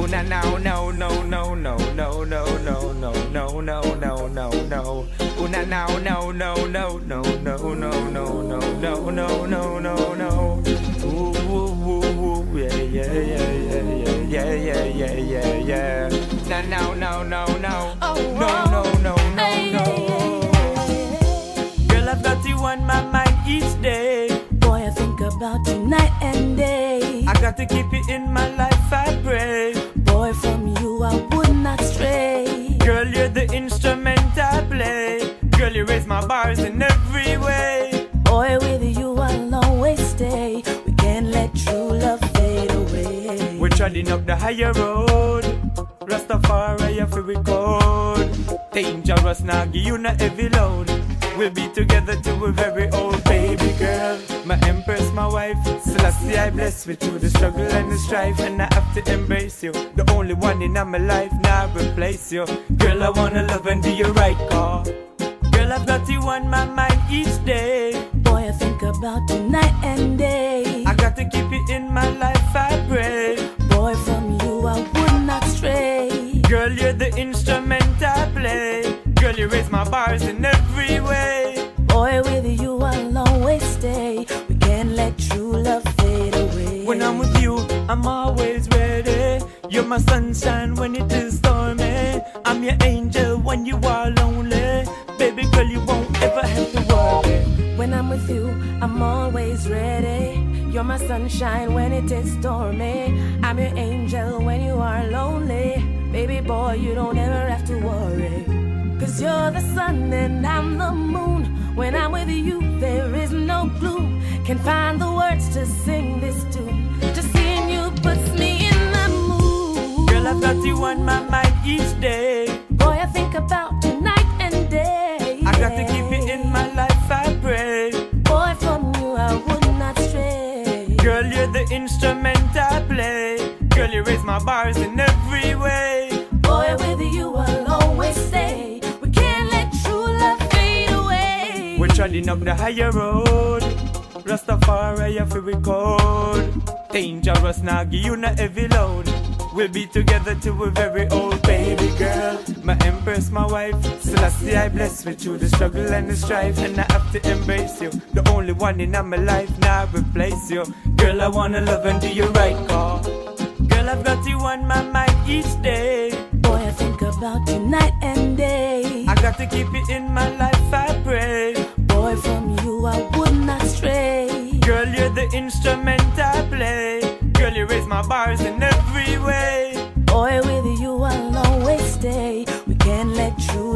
Oh na no no no no no no no no no no no no no no. Oh na no no no no no no no no no no no no no no. Ooh ooh ooh ooh yeah yeah yeah yeah yeah yeah yeah yeah yeah. No no no no no no no no no. No, no, no, no, no, no. Girl, I've got you on my mind each day. Boy, I think about you night and day. I got to keep you in my life, I my bars in every way. Boy, with you I'll always stay. We can't let true love fade away. We're treading up the higher road. Rastafari, if we record. Danejarus, now give you not heavy load. We'll be together till we're very old, baby girl. My empress, my wife. Celestia, I bless with you the struggle and the strife. And I have to embrace you. The only one in my life, now replace you. Girl, I wanna love and do you right call. Girl, I've got you on my mind each day. Boy, I think about you night and day. I got to keep you in my life, I pray. Boy, from you I would not stray. Girl, you're the instrument I play. Girl, you raise my bars in every way. Boy, with you I'll always stay. We can't let true love fade away. When I'm with you, I'm always ready. You're my sunshine when it is stormy. I'm your angel when you are lonely. Baby girl, you won't ever have to worry. When I'm with you, I'm always ready. You're my sunshine when it is stormy. I'm your angel when you are lonely. Baby boy, you don't ever have to worry. Cause you're the sun and I'm the moon. When I'm with you, there is no gloom. Can find the words to sing this tune. Just seeing you puts me in the mood. Girl, I've got you on my mind each day. The instrument I play. Girl, you raise my bars in every way. Boy, with you I'll always stay. We can't let true love fade away. We're treading up the higher road. Rastafari, if we record. Danejarus, now give you not heavy load. We'll be together till we're very old, baby girl. My empress, my wife. Celestia, I bless with you the struggle and the strife. And I have to embrace you. The only one in my life, now replace you. Girl, I wanna love and do you right call. Girl, I've got you on my mind each day. Boy, I think about you night and day. I got to keep you in my life, I pray. Boy, from you I would not stray. Girl, you're the instrument I play. Girl, you raise my bars in every way. Boy, with you I'll always stay. We can't let true